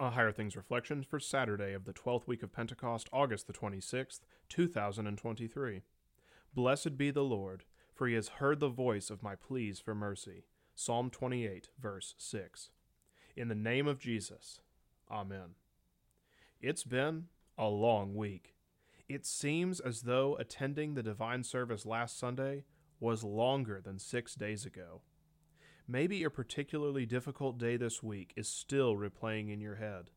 A Higher Things Reflection for Saturday of the 12th week of Pentecost, August the 26th, 2023. Blessed be the Lord, for he has heard the voice of my pleas for mercy. Psalm 28, verse 6. In the name of Jesus, Amen. It's been a long week. It seems as though attending the divine service last Sunday was longer than six days ago. Maybe a particularly difficult day this week is still replaying in your head.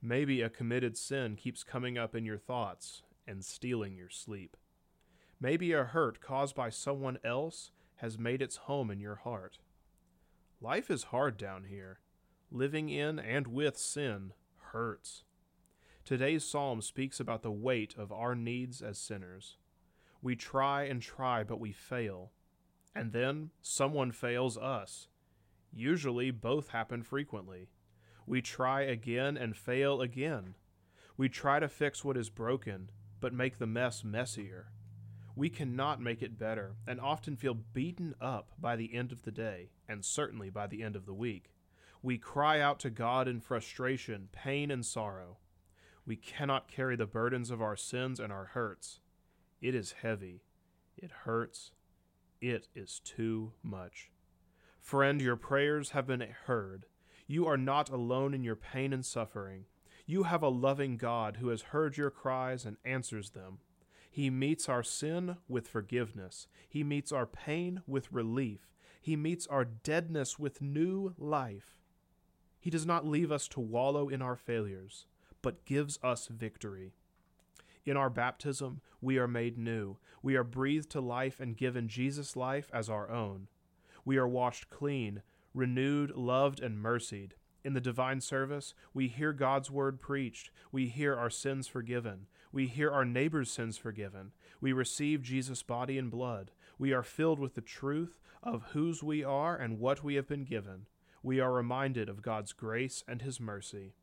Maybe a committed sin keeps coming up in your thoughts and stealing your sleep. Maybe a hurt caused by someone else has made its home in your heart. Life is hard down here. Living in and with sin hurts. Today's psalm speaks about the weight of our needs as sinners. We try and try, but we fail. And then someone fails us. Usually, both happen frequently. We try again and fail again. We try to fix what is broken, but make the mess messier. We cannot make it better, and often feel beaten up by the end of the day, and certainly by the end of the week. We cry out to God in frustration, pain, and sorrow. We cannot carry the burdens of our sins and our hurts. It is heavy. It hurts. It is too much. Friend, your prayers have been heard. You are not alone in your pain and suffering. You have a loving God who has heard your cries and answers them. He meets our sin with forgiveness. He meets our pain with relief. He meets our deadness with new life. He does not leave us to wallow in our failures, but gives us victory. In our baptism, we are made new. We are breathed to life and given Jesus' life as our own. We are washed clean, renewed, loved, and mercied. In the divine service, we hear God's word preached. We hear our sins forgiven. We hear our neighbor's sins forgiven. We receive Jesus' body and blood. We are filled with the truth of whose we are and what we have been given. We are reminded of God's grace and his mercy.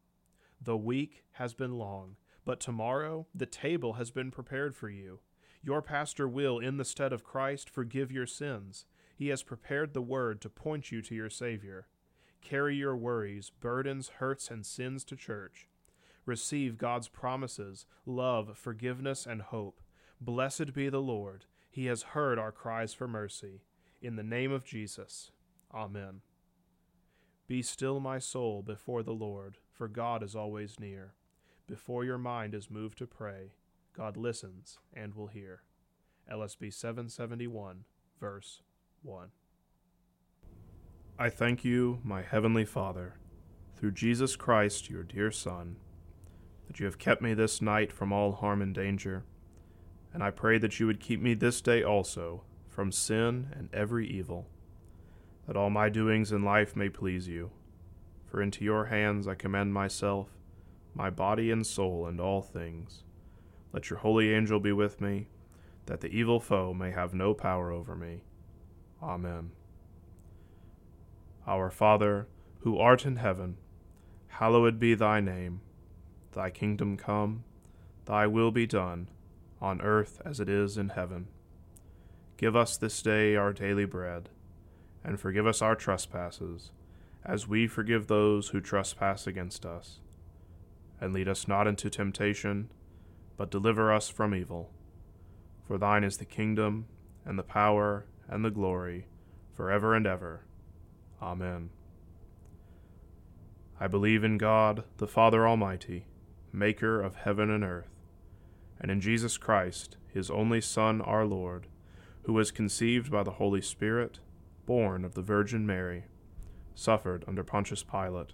The week has been long, but tomorrow the table has been prepared for you. Your pastor will, in the stead of Christ, forgive your sins. He has prepared the word to point you to your Savior. Carry your worries, burdens, hurts, and sins to church. Receive God's promises, love, forgiveness, and hope. Blessed be the Lord. He has heard our cries for mercy. In the name of Jesus. Amen. Be still, my soul, before the Lord, for God is always near. Before your mind is moved to pray, God listens and will hear. LSB 771, verse 1. I thank you, my heavenly Father, through Jesus Christ, your dear Son, that you have kept me this night from all harm and danger, and I pray that you would keep me this day also from sin and every evil, that all my doings in life may please you. For into your hands I commend myself, my body and soul, and all things. Let your holy angel be with me, that the evil foe may have no power over me. Amen. Our Father, who art in heaven, hallowed be thy name. Thy kingdom come, thy will be done, on earth as it is in heaven. Give us this day our daily bread, and forgive us our trespasses, as we forgive those who trespass against us. And lead us not into temptation, but deliver us from evil. For thine is the kingdom, and the power, and the glory, forever and ever. Amen. I believe in God, the Father Almighty, maker of heaven and earth, and in Jesus Christ, his only Son, our Lord, who was conceived by the Holy Spirit, born of the Virgin Mary, suffered under Pontius Pilate,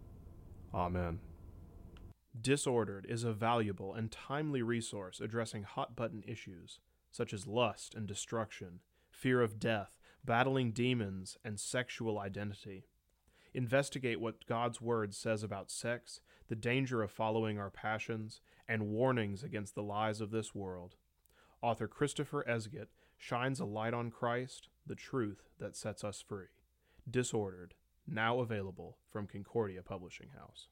Amen. Disordered is a valuable and timely resource addressing hot button issues such as lust and destruction fear of death, battling demons, and sexual identity. Investigate what God's Word says about sex, the danger of following our passions, and warnings against the lies of this world. Author Christopher Esget shines a light on Christ, the truth that sets us free. Disordered, now available from Concordia Publishing House.